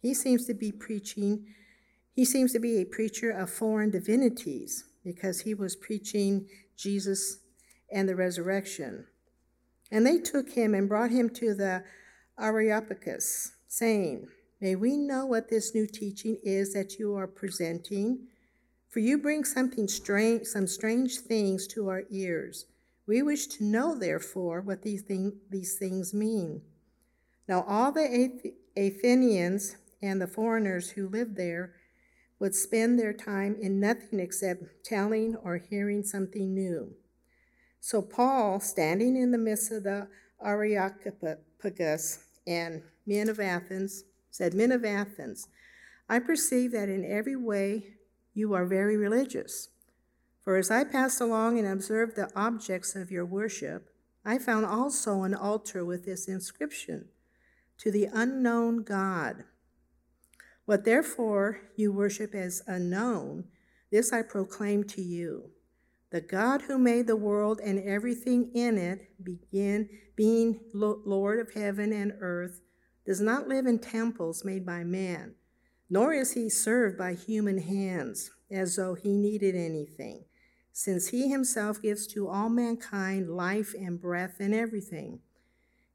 He seems to be preaching, he seems to be a preacher of foreign divinities, because he was preaching Jesus and the resurrection. And they took him and brought him to the Areopagus, saying, May we know what this new teaching is that you are presenting? For you bring something strange, some strange things to our ears. We wish to know, therefore, what these, thing, these things mean. Now, all the Athenians and the foreigners who lived there would spend their time in nothing except telling or hearing something new. So Paul, standing in the midst of the Areopagus and men of Athens, said, Men of Athens, I perceive that in every way you are very religious. For as I passed along and observed the objects of your worship, I found also an altar with this inscription To the unknown God. What therefore you worship as unknown, this I proclaim to you. The God who made the world and everything in it, begin being Lord of heaven and earth, does not live in temples made by man, nor is he served by human hands as though he needed anything, since he himself gives to all mankind life and breath and everything.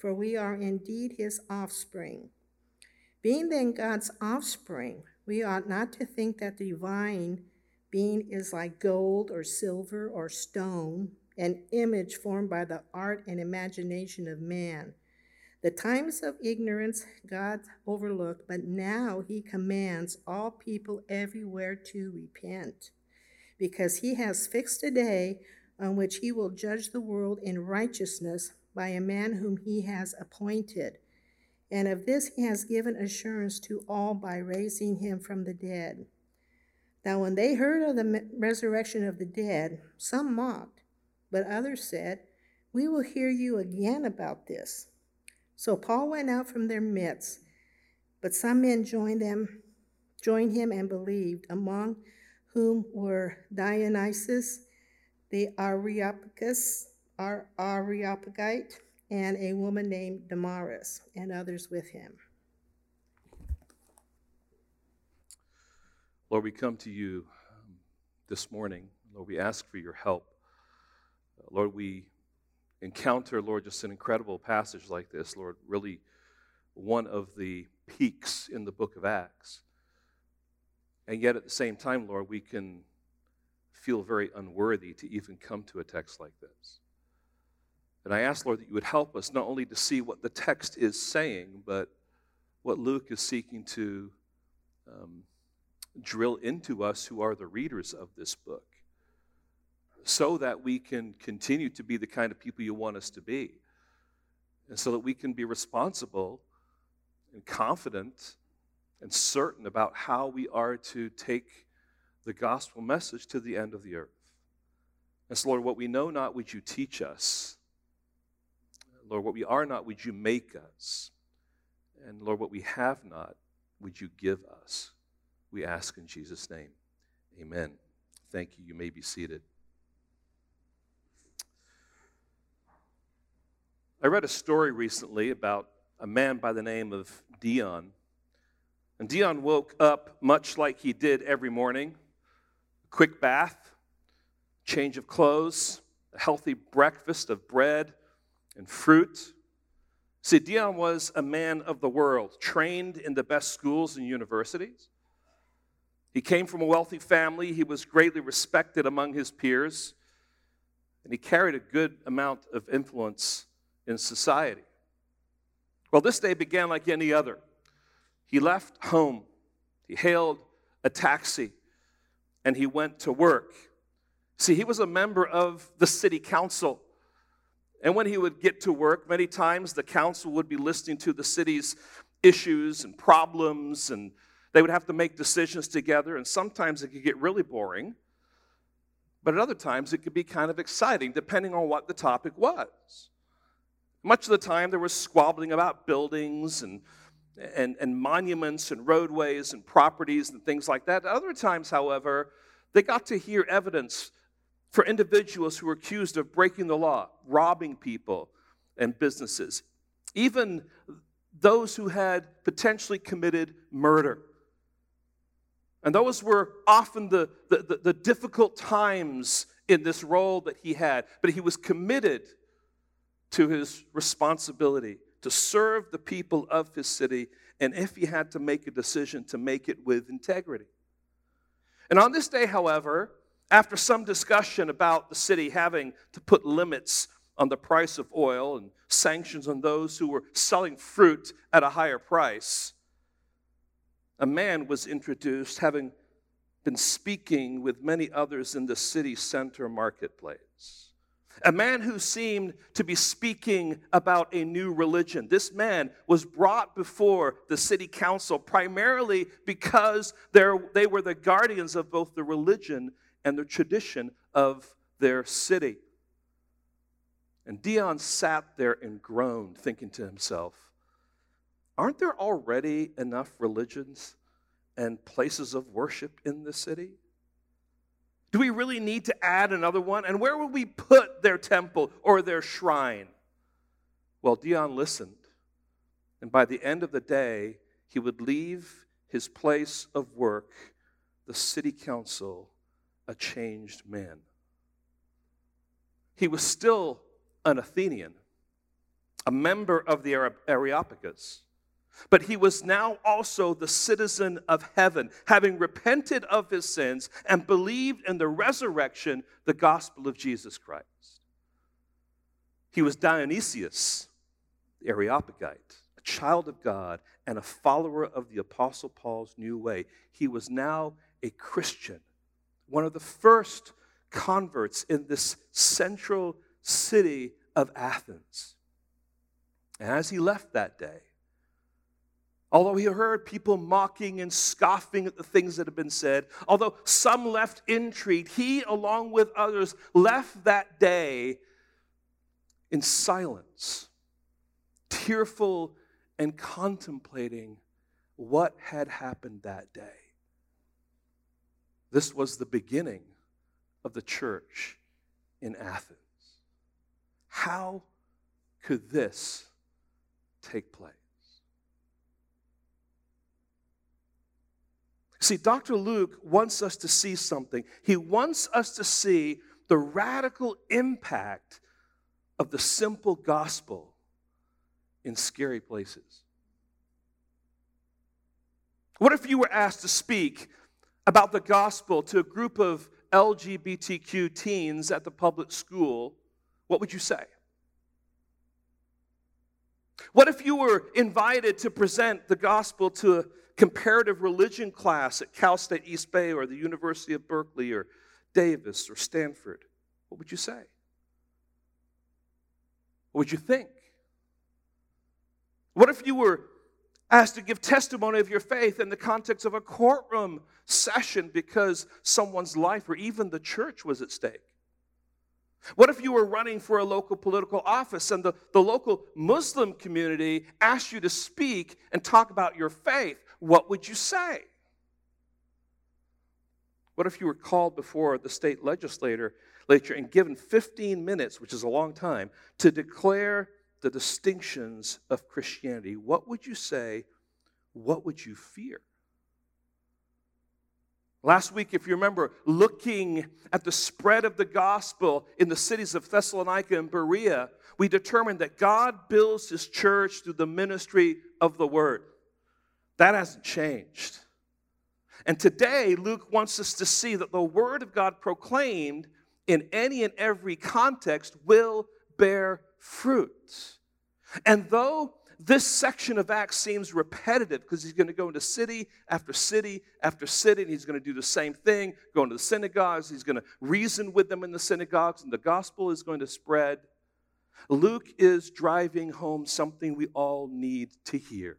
for we are indeed His offspring. Being then God's offspring, we ought not to think that the divine being is like gold or silver or stone, an image formed by the art and imagination of man. The times of ignorance God overlooked, but now he commands all people everywhere to repent, because he has fixed a day on which he will judge the world in righteousness by a man whom he has appointed. And of this he has given assurance to all by raising him from the dead. Now, when they heard of the resurrection of the dead, some mocked, but others said, We will hear you again about this. So Paul went out from their midst, but some men joined them, joined him and believed, among whom were Dionysius the Areopagus, Areopagite, and a woman named Damaris, and others with him. Lord, we come to you um, this morning. Lord, we ask for your help. Lord, we encounter, Lord, just an incredible passage like this. Lord, really one of the peaks in the book of Acts. And yet at the same time, Lord, we can feel very unworthy to even come to a text like this. And I ask, Lord, that you would help us not only to see what the text is saying, but what Luke is seeking to um, drill into us who are the readers of this book so that we can continue to be the kind of people you want us to be and so that we can be responsible and confident and certain about how we are to take the gospel message to the end of the earth. And so, Lord, what we know not, would you teach us? Lord, what we are not, would you make us? And Lord, what we have not, would you give us? We ask in Jesus' name. Amen. Thank you. You may be seated. I read a story recently about a man by the name of Dion. And Dion woke up much like he did every morning a quick bath, change of clothes, a healthy breakfast of bread and fruit. See, Dion was a man of the world, trained in the best schools and universities. He came from a wealthy family. He was greatly respected among his peers. And he carried a good amount of influence in society. Well, this day began like any other. He left home, he hailed a taxi, and he went to work. See, he was a member of the city council. And when he would get to work, many times the council would be listening to the city's issues and problems, and they would have to make decisions together. And sometimes it could get really boring, but at other times it could be kind of exciting, depending on what the topic was. Much of the time, there was squabbling about buildings and, and, and monuments and roadways and properties and things like that. Other times, however, they got to hear evidence for individuals who were accused of breaking the law, robbing people and businesses, even those who had potentially committed murder. And those were often the, the, the, the difficult times in this role that he had, but he was committed to his responsibility to serve the people of his city, and if he had to make a decision, to make it with integrity. And on this day, however, after some discussion about the city having to put limits on the price of oil and sanctions on those who were selling fruit at a higher price, a man was introduced having been speaking with many others in the city center marketplace. A man who seemed to be speaking about a new religion. This man was brought before the city council primarily because they were the guardians of both the religion and the tradition of their city. And Dion sat there and groaned, thinking to himself, Aren't there already enough religions and places of worship in the city? Do we really need to add another one? And where would we put their temple or their shrine? Well, Dion listened. And by the end of the day, he would leave his place of work, the city council, a changed man. He was still an Athenian, a member of the Areopagus, but he was now also the citizen of heaven, having repented of his sins and believed in the resurrection, the gospel of Jesus Christ. He was Dionysius, the Areopagite, a child of God and a follower of the Apostle Paul's new way. He was now a Christian one of the first converts in this central city of Athens. And as he left that day, although he heard people mocking and scoffing at the things that had been said, although some left intrigued, he, along with others, left that day in silence, tearful and contemplating what had happened that day. This was the beginning of the church in Athens. How could this take place? See, Dr. Luke wants us to see something. He wants us to see the radical impact of the simple gospel in scary places. What if you were asked to speak about the gospel to a group of LGBTQ teens at the public school, what would you say? What if you were invited to present the gospel to a comparative religion class at Cal State East Bay or the University of Berkeley or Davis or Stanford? What would you say? What would you think? What if you were asked to give testimony of your faith in the context of a courtroom session because someone's life or even the church was at stake? What if you were running for a local political office and the, the local Muslim community asked you to speak and talk about your faith? What would you say? What if you were called before the state legislature and given 15 minutes, which is a long time, to declare the distinctions of Christianity, what would you say? What would you fear? Last week, if you remember, looking at the spread of the gospel in the cities of Thessalonica and Berea, we determined that God builds his church through the ministry of the word. That hasn't changed. And today, Luke wants us to see that the word of God proclaimed in any and every context will bear fruit. And though this section of Acts seems repetitive because he's going to go into city after city after city, and he's going to do the same thing, go into the synagogues, he's going to reason with them in the synagogues, and the gospel is going to spread. Luke is driving home something we all need to hear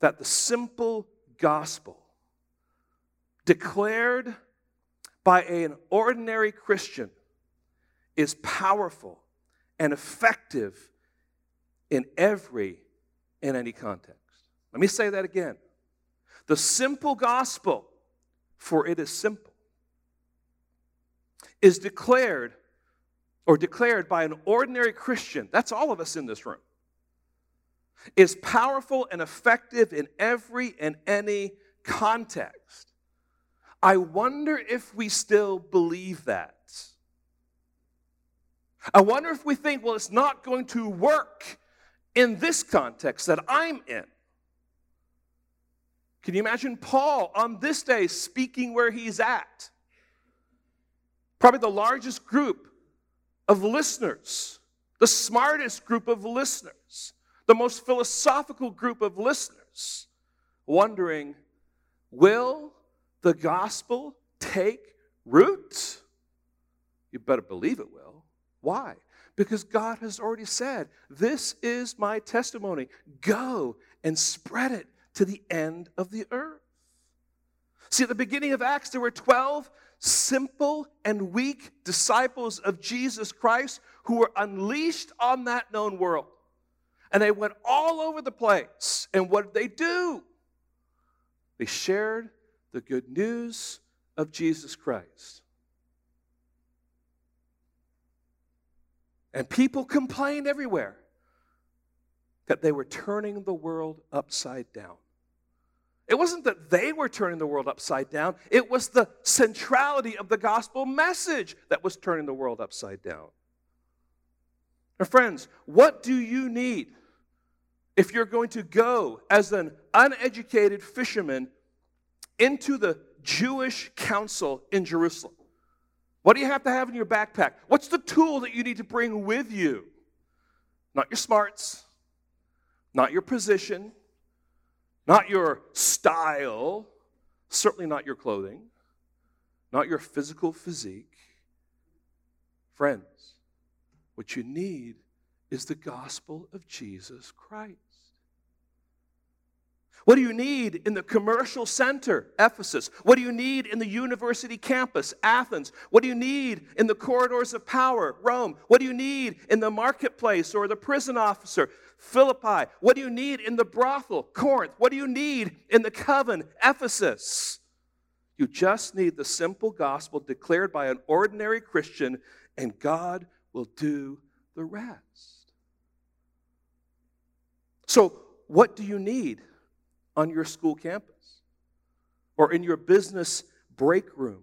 that the simple gospel declared by an ordinary Christian is powerful and effective in every in any context. Let me say that again. The simple gospel, for it is simple, is declared or declared by an ordinary Christian, that's all of us in this room, is powerful and effective in every and any context. I wonder if we still believe that. I wonder if we think, well, it's not going to work in this context that I'm in. Can you imagine Paul on this day speaking where he's at? Probably the largest group of listeners, the smartest group of listeners, the most philosophical group of listeners, wondering, will the gospel take root? You better believe it will. Why? Because God has already said, This is my testimony. Go and spread it to the end of the earth. See, at the beginning of Acts, there were 12 simple and weak disciples of Jesus Christ who were unleashed on that known world. And they went all over the place. And what did they do? They shared the good news of Jesus Christ. And people complained everywhere that they were turning the world upside down. It wasn't that they were turning the world upside down, it was the centrality of the gospel message that was turning the world upside down. Now, friends, what do you need if you're going to go as an uneducated fisherman into the Jewish council in Jerusalem? What do you have to have in your backpack? What's the tool that you need to bring with you? Not your smarts, not your position, not your style, certainly not your clothing, not your physical physique. Friends, what you need is the gospel of Jesus Christ. What do you need in the commercial center, Ephesus? What do you need in the university campus, Athens? What do you need in the corridors of power, Rome? What do you need in the marketplace or the prison officer, Philippi? What do you need in the brothel, Corinth? What do you need in the coven, Ephesus? You just need the simple gospel declared by an ordinary Christian, and God will do the rest. So, what do you need? On your school campus or in your business break room?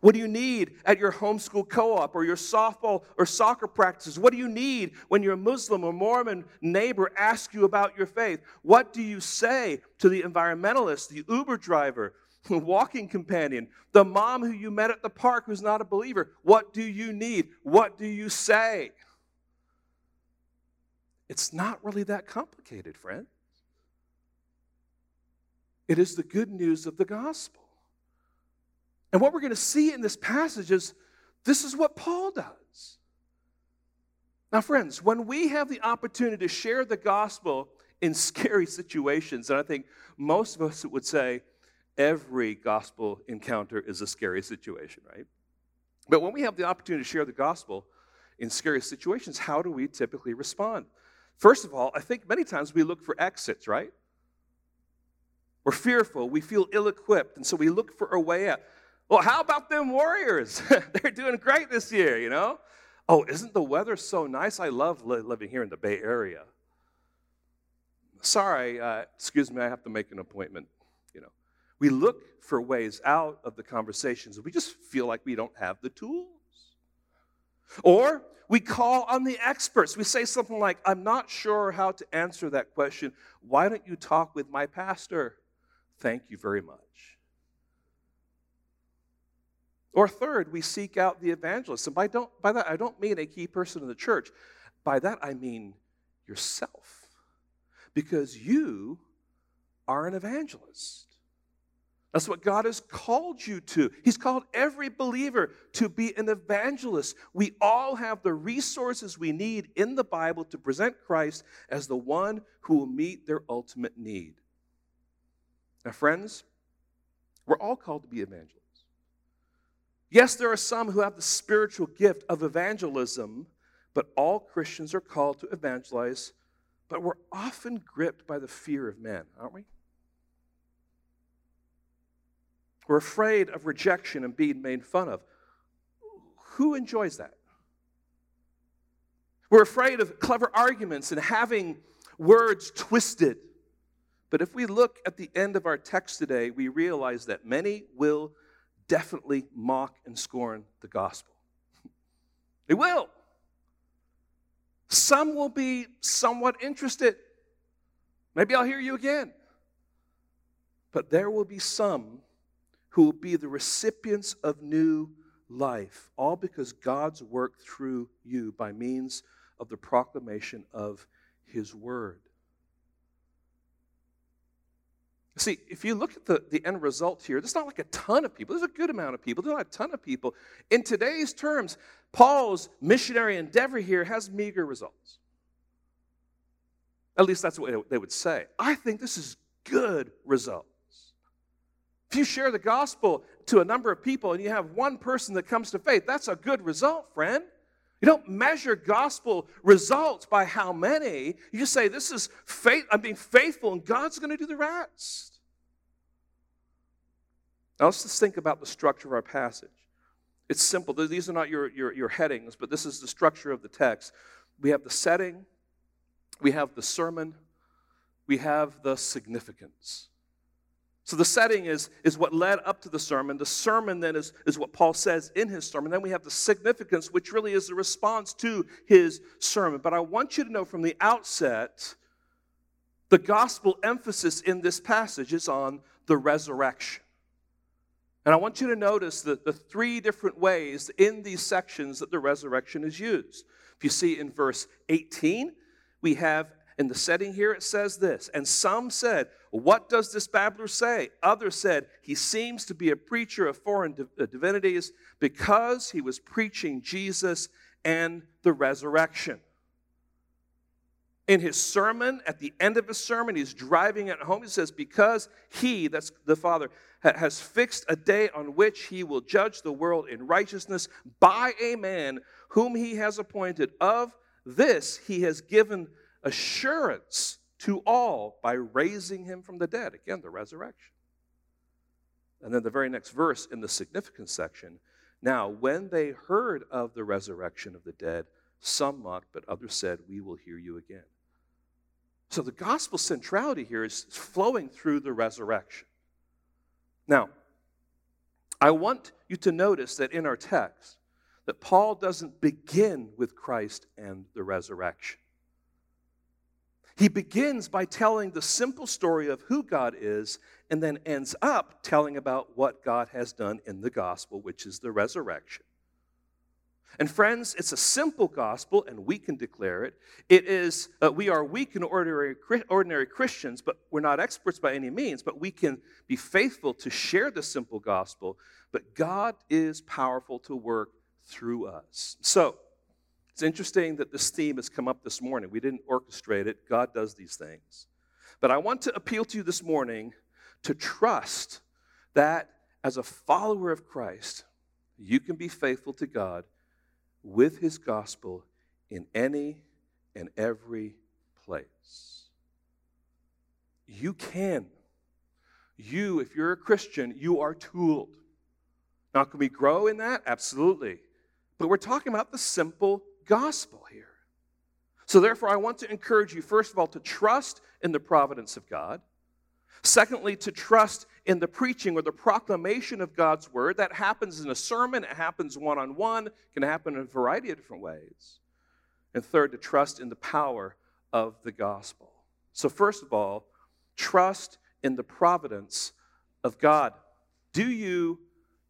What do you need at your homeschool co op or your softball or soccer practices? What do you need when your Muslim or Mormon neighbor asks you about your faith? What do you say to the environmentalist, the Uber driver, the walking companion, the mom who you met at the park who's not a believer? What do you need? What do you say? It's not really that complicated, friend. It is the good news of the gospel. And what we're going to see in this passage is this is what Paul does. Now, friends, when we have the opportunity to share the gospel in scary situations, and I think most of us would say every gospel encounter is a scary situation, right? But when we have the opportunity to share the gospel in scary situations, how do we typically respond? First of all, I think many times we look for exits, right? We're fearful. We feel ill equipped. And so we look for a way out. Well, how about them Warriors? They're doing great this year, you know? Oh, isn't the weather so nice? I love li- living here in the Bay Area. Sorry, uh, excuse me, I have to make an appointment, you know. We look for ways out of the conversations. We just feel like we don't have the tools. Or we call on the experts. We say something like, I'm not sure how to answer that question. Why don't you talk with my pastor? Thank you very much. Or third, we seek out the evangelist. And by, don't, by that, I don't mean a key person in the church. By that, I mean yourself. Because you are an evangelist. That's what God has called you to. He's called every believer to be an evangelist. We all have the resources we need in the Bible to present Christ as the one who will meet their ultimate need. Now, friends, we're all called to be evangelists. Yes, there are some who have the spiritual gift of evangelism, but all Christians are called to evangelize, but we're often gripped by the fear of men, aren't we? We're afraid of rejection and being made fun of. Who enjoys that? We're afraid of clever arguments and having words twisted. But if we look at the end of our text today, we realize that many will definitely mock and scorn the gospel. They will. Some will be somewhat interested. Maybe I'll hear you again. But there will be some who will be the recipients of new life, all because God's worked through you by means of the proclamation of His Word. See, if you look at the, the end result here, there's not like a ton of people. There's a good amount of people. There's not a ton of people. In today's terms, Paul's missionary endeavor here has meager results. At least that's what they would say. I think this is good results. If you share the gospel to a number of people and you have one person that comes to faith, that's a good result, friend. You don't measure gospel results by how many. You say, This is faith, I'm being faithful, and God's going to do the rest. Now let's just think about the structure of our passage. It's simple. These are not your, your, your headings, but this is the structure of the text. We have the setting, we have the sermon, we have the significance. So the setting is, is what led up to the sermon. The sermon then is, is what Paul says in his sermon. Then we have the significance, which really is the response to his sermon. But I want you to know from the outset, the gospel emphasis in this passage is on the resurrection. And I want you to notice the, the three different ways in these sections that the resurrection is used. If you see in verse 18, we have in the setting here, it says this And some said, What does this babbler say? Others said, He seems to be a preacher of foreign uh, divinities because he was preaching Jesus and the resurrection. In his sermon, at the end of his sermon, he's driving it home. He says, Because he, that's the Father, has fixed a day on which he will judge the world in righteousness by a man whom he has appointed. Of this he has given assurance to all by raising him from the dead. Again, the resurrection. And then the very next verse in the significance section now, when they heard of the resurrection of the dead, some mocked, but others said, We will hear you again. So the gospel centrality here is flowing through the resurrection. Now, I want you to notice that in our text, that Paul doesn't begin with Christ and the resurrection. He begins by telling the simple story of who God is and then ends up telling about what God has done in the gospel, which is the resurrection. And friends, it's a simple gospel, and we can declare it. It is, uh, we are weak and ordinary, ordinary Christians, but we're not experts by any means, but we can be faithful to share the simple gospel. But God is powerful to work through us. So, it's interesting that this theme has come up this morning. We didn't orchestrate it, God does these things. But I want to appeal to you this morning to trust that as a follower of Christ, you can be faithful to God with His gospel in any and every place. You can. You, if you're a Christian, you are tooled. Now, can we grow in that? Absolutely. But we're talking about the simple gospel here. So, therefore, I want to encourage you, first of all, to trust in the providence of God. Secondly, to trust in the preaching or the proclamation of God's word. That happens in a sermon, it happens one on one, can happen in a variety of different ways. And third, to trust in the power of the gospel. So, first of all, trust in the providence of God. Do you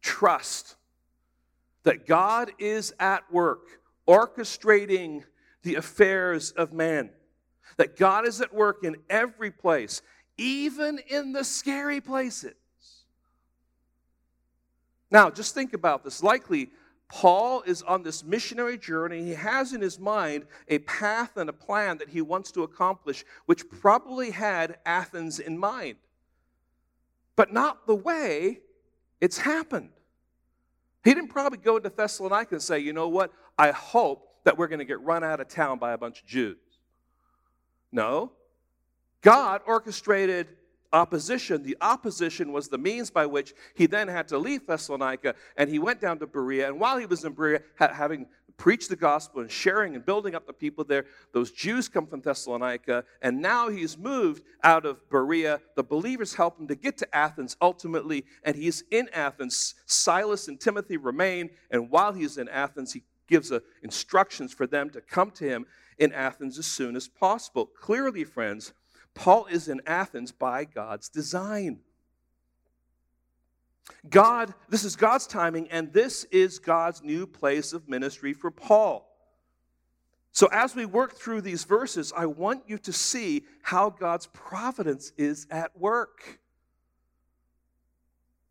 trust that God is at work orchestrating the affairs of man? That God is at work in every place, even in the scary places. Now, just think about this. Likely, Paul is on this missionary journey. He has in his mind a path and a plan that he wants to accomplish, which probably had Athens in mind, but not the way it's happened. He didn't probably go into Thessalonica and say, you know what, I hope that we're going to get run out of town by a bunch of Jews. No. God orchestrated opposition. The opposition was the means by which he then had to leave Thessalonica and he went down to Berea. And while he was in Berea, ha- having preached the gospel and sharing and building up the people there, those Jews come from Thessalonica. And now he's moved out of Berea. The believers help him to get to Athens ultimately. And he's in Athens. Silas and Timothy remain. And while he's in Athens, he gives uh, instructions for them to come to him in Athens as soon as possible. Clearly, friends, Paul is in Athens by God's design. God, this is God's timing, and this is God's new place of ministry for Paul. So, as we work through these verses, I want you to see how God's providence is at work.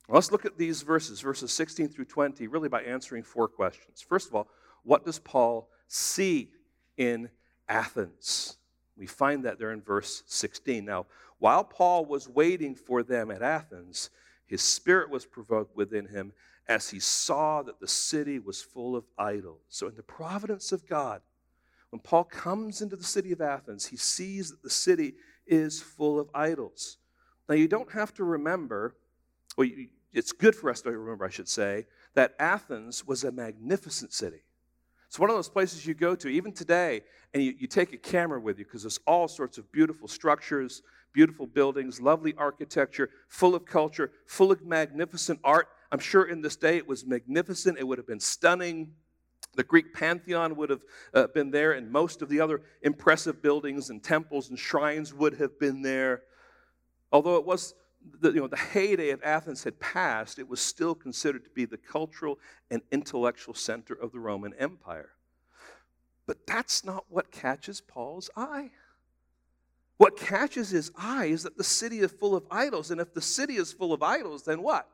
Let's look at these verses, verses 16 through 20, really by answering four questions. First of all, what does Paul see in Athens? We find that there in verse 16. Now, while Paul was waiting for them at Athens, his spirit was provoked within him as he saw that the city was full of idols. So, in the providence of God, when Paul comes into the city of Athens, he sees that the city is full of idols. Now, you don't have to remember, well, it's good for us to remember, I should say, that Athens was a magnificent city. It's one of those places you go to, even today, and you, you take a camera with you because there's all sorts of beautiful structures, beautiful buildings, lovely architecture, full of culture, full of magnificent art. I'm sure in this day it was magnificent, it would have been stunning. The Greek pantheon would have uh, been there, and most of the other impressive buildings and temples and shrines would have been there. Although it was the, you know, the heyday of Athens had passed, it was still considered to be the cultural and intellectual center of the Roman Empire. But that's not what catches Paul's eye. What catches his eye is that the city is full of idols. And if the city is full of idols, then what?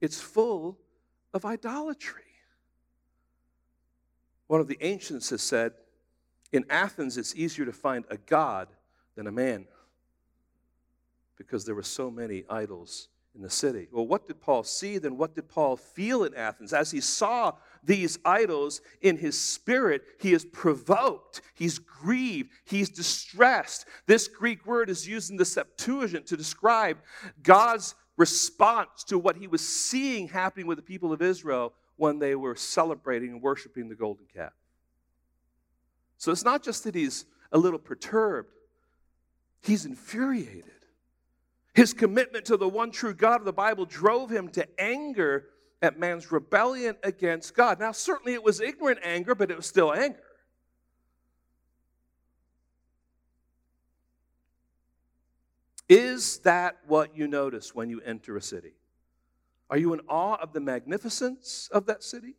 It's full of idolatry. One of the ancients has said, in Athens, it's easier to find a god than a man because there were so many idols in the city. Well, what did Paul see? Then what did Paul feel in Athens? As he saw these idols in his spirit, he is provoked, he's grieved, he's distressed. This Greek word is used in the Septuagint to describe God's response to what he was seeing happening with the people of Israel when they were celebrating and worshiping the golden calf. So it's not just that he's a little perturbed, he's infuriated. His commitment to the one true God of the Bible drove him to anger at man's rebellion against God. Now, certainly it was ignorant anger, but it was still anger. Is that what you notice when you enter a city? Are you in awe of the magnificence of that city?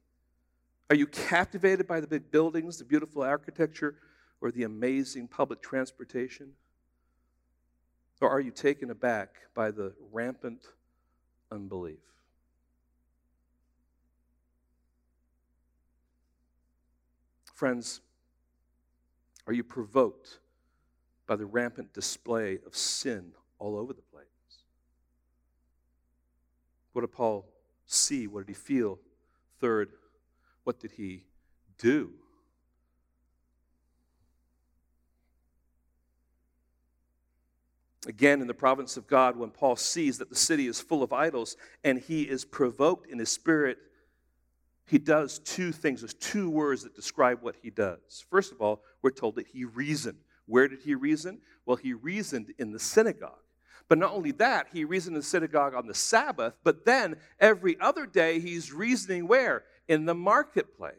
Are you captivated by the big buildings, the beautiful architecture, or the amazing public transportation? Or are you taken aback by the rampant unbelief? Friends, are you provoked by the rampant display of sin all over the place? What did Paul see? What did he feel? Third, what did he do? Again, in the province of God, when Paul sees that the city is full of idols and he is provoked in his spirit, he does two things. There's two words that describe what he does. First of all, we're told that he reasoned. Where did he reason? Well, he reasoned in the synagogue. But not only that, he reasoned in the synagogue on the Sabbath, but then every other day he's reasoning where? In the marketplace.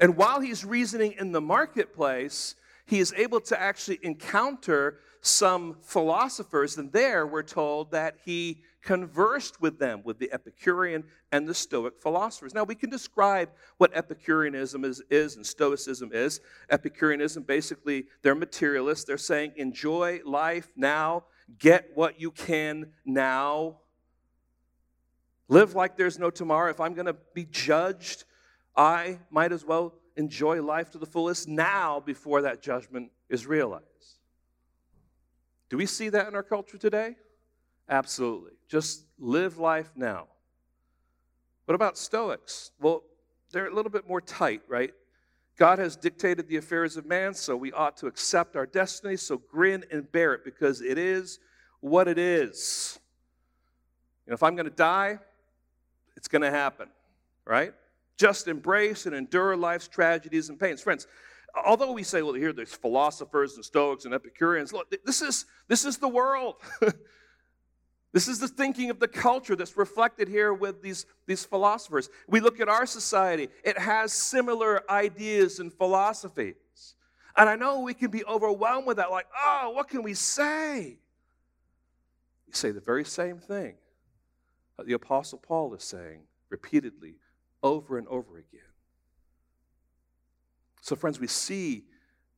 And while he's reasoning in the marketplace, he is able to actually encounter some philosophers, and there we're told that he conversed with them, with the Epicurean and the Stoic philosophers. Now, we can describe what Epicureanism is, is and Stoicism is. Epicureanism, basically, they're materialists. They're saying, enjoy life now, get what you can now, live like there's no tomorrow. If I'm going to be judged, I might as well enjoy life to the fullest now before that judgment is realized. Do we see that in our culture today? Absolutely. Just live life now. What about Stoics? Well, they're a little bit more tight, right? God has dictated the affairs of man, so we ought to accept our destiny. So grin and bear it because it is what it is. And if I'm going to die, it's going to happen, right? Just embrace and endure life's tragedies and pains. Friends, although we say, well, here there's philosophers and Stoics and Epicureans, look, this is, this is the world. this is the thinking of the culture that's reflected here with these, these philosophers. We look at our society, it has similar ideas and philosophies. And I know we can be overwhelmed with that, like, oh, what can we say? You say the very same thing that the Apostle Paul is saying repeatedly over and over again. So, friends, we see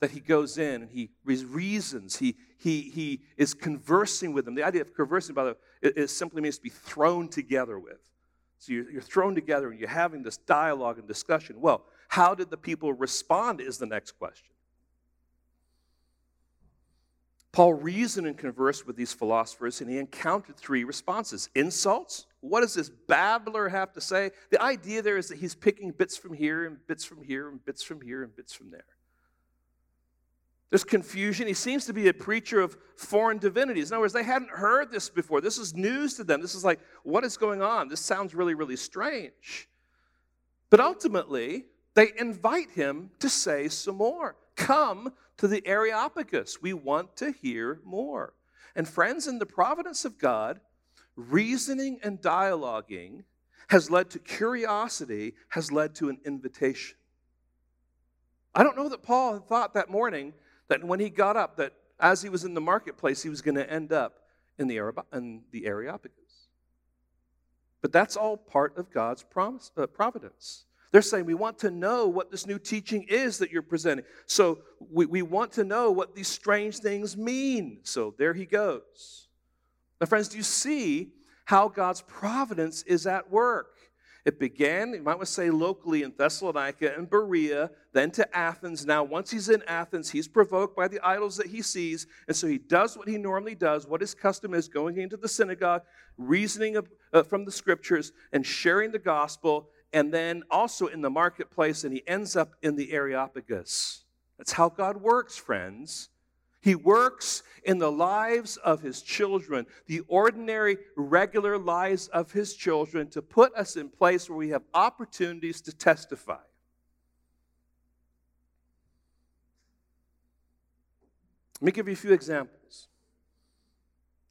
that he goes in and he reasons, he, he, he is conversing with them. The idea of conversing, by the way, it simply means to be thrown together with. So you're, you're thrown together and you're having this dialogue and discussion. Well, how did the people respond is the next question. Paul reasoned and conversed with these philosophers, and he encountered three responses insults. What does this babbler have to say? The idea there is that he's picking bits from here and bits from here and bits from here and bits from there. There's confusion. He seems to be a preacher of foreign divinities. In other words, they hadn't heard this before. This is news to them. This is like, what is going on? This sounds really, really strange. But ultimately, they invite him to say some more. Come to the Areopagus. We want to hear more. And friends, in the providence of God, reasoning and dialoguing has led to curiosity, has led to an invitation. I don't know that Paul had thought that morning that when he got up, that as he was in the marketplace, he was going to end up in the, in the Areopagus. But that's all part of God's promise, uh, providence. They're saying, We want to know what this new teaching is that you're presenting. So we, we want to know what these strange things mean. So there he goes. Now, friends, do you see how God's providence is at work? It began, you might want to say, locally in Thessalonica and Berea, then to Athens. Now, once he's in Athens, he's provoked by the idols that he sees, and so he does what he normally does, what his custom is, going into the synagogue, reasoning uh, from the scriptures, and sharing the gospel and then also in the marketplace, and he ends up in the Areopagus. That's how God works, friends. He works in the lives of his children, the ordinary, regular lives of his children, to put us in place where we have opportunities to testify. Let me give you a few examples.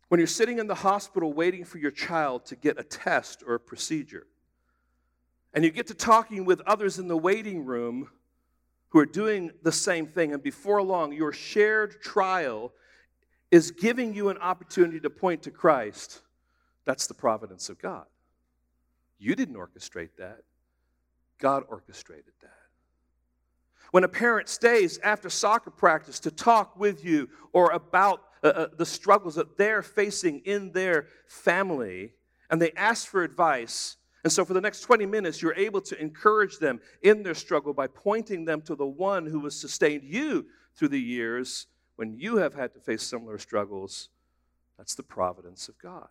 When you're sitting in the hospital waiting for your child to get a test or a procedure, and you get to talking with others in the waiting room who are doing the same thing. And before long, your shared trial is giving you an opportunity to point to Christ. That's the providence of God. You didn't orchestrate that, God orchestrated that. When a parent stays after soccer practice to talk with you or about uh, uh, the struggles that they're facing in their family, and they ask for advice, and so, for the next 20 minutes, you're able to encourage them in their struggle by pointing them to the one who has sustained you through the years when you have had to face similar struggles. That's the providence of God.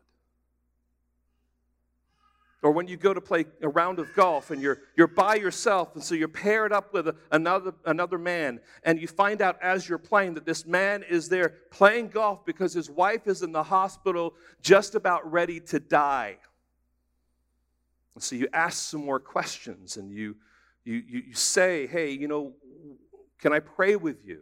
Or when you go to play a round of golf and you're, you're by yourself, and so you're paired up with another, another man, and you find out as you're playing that this man is there playing golf because his wife is in the hospital just about ready to die. And so you ask some more questions and you, you, you say, hey, you know, can I pray with you?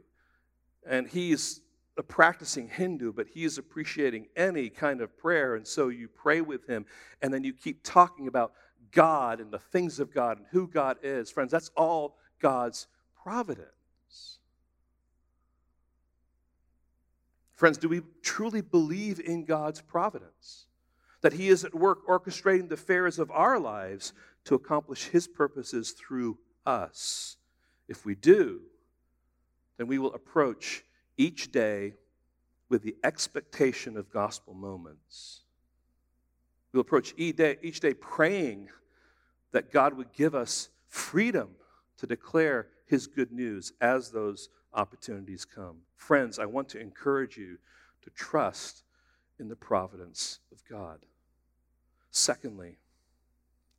And he's a practicing Hindu, but he is appreciating any kind of prayer. And so you pray with him, and then you keep talking about God and the things of God and who God is. Friends, that's all God's providence. Friends, do we truly believe in God's providence? That He is at work orchestrating the affairs of our lives to accomplish His purposes through us? If we do, then we will approach each day with the expectation of gospel moments. We'll approach each day, each day praying that God would give us freedom to declare His good news as those opportunities come. Friends, I want to encourage you to trust in the providence of God. Secondly,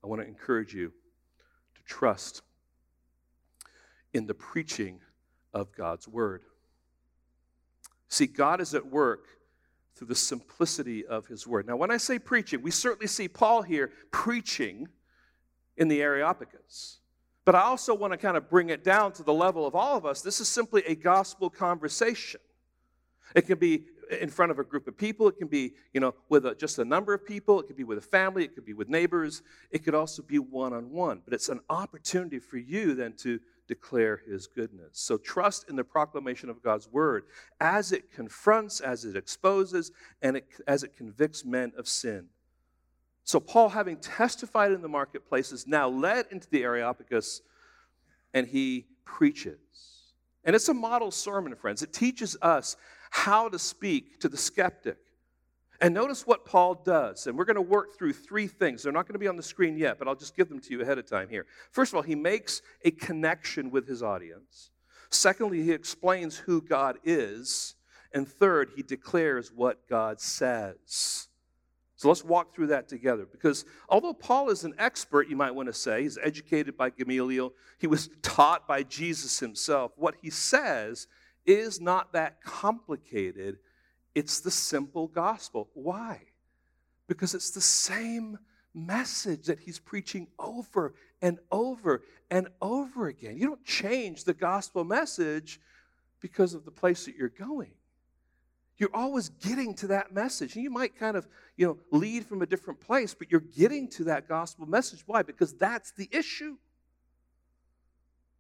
I want to encourage you to trust in the preaching of God's word. See, God is at work through the simplicity of his word. Now, when I say preaching, we certainly see Paul here preaching in the Areopagus. But I also want to kind of bring it down to the level of all of us. This is simply a gospel conversation. It can be in front of a group of people. It can be, you know, with a, just a number of people. It could be with a family. It could be with neighbors. It could also be one on one. But it's an opportunity for you then to declare his goodness. So trust in the proclamation of God's word as it confronts, as it exposes, and it, as it convicts men of sin. So, Paul, having testified in the marketplace, is now led into the Areopagus and he preaches. And it's a model sermon, friends. It teaches us how to speak to the skeptic. And notice what Paul does. And we're going to work through three things. They're not going to be on the screen yet, but I'll just give them to you ahead of time here. First of all, he makes a connection with his audience. Secondly, he explains who God is. And third, he declares what God says. So let's walk through that together because although Paul is an expert, you might want to say, he's educated by Gamaliel, he was taught by Jesus himself. What he says is not that complicated, it's the simple gospel. Why? Because it's the same message that he's preaching over and over and over again. You don't change the gospel message because of the place that you're going. You're always getting to that message. And you might kind of, you know, lead from a different place, but you're getting to that gospel message. Why? Because that's the issue.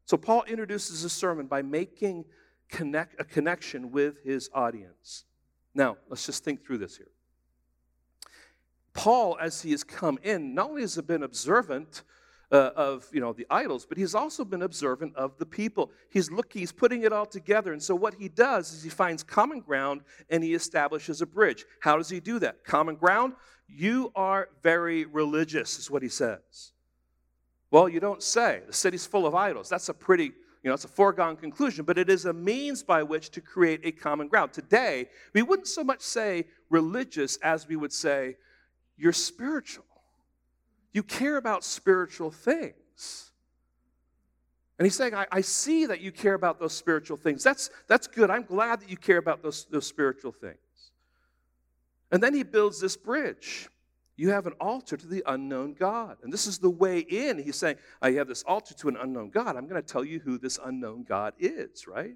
So Paul introduces his sermon by making connect, a connection with his audience. Now, let's just think through this here. Paul, as he has come in, not only has he been observant uh, of you know the idols, but he's also been observant of the people. He's looking, he's putting it all together. And so what he does is he finds common ground and he establishes a bridge. How does he do that? Common ground, you are very religious, is what he says. Well, you don't say. The city's full of idols. That's a pretty, you know, it's a foregone conclusion, but it is a means by which to create a common ground. Today, we wouldn't so much say religious as we would say you're spiritual. You care about spiritual things. And he's saying, I, I, see that you care about those spiritual things. That's, that's good. I'm glad that you care about those, those spiritual things. And then he builds this bridge. You have an altar to the unknown God. And this is the way in. He's saying, I have this altar to an unknown God. I'm going to tell you who this unknown God is, right?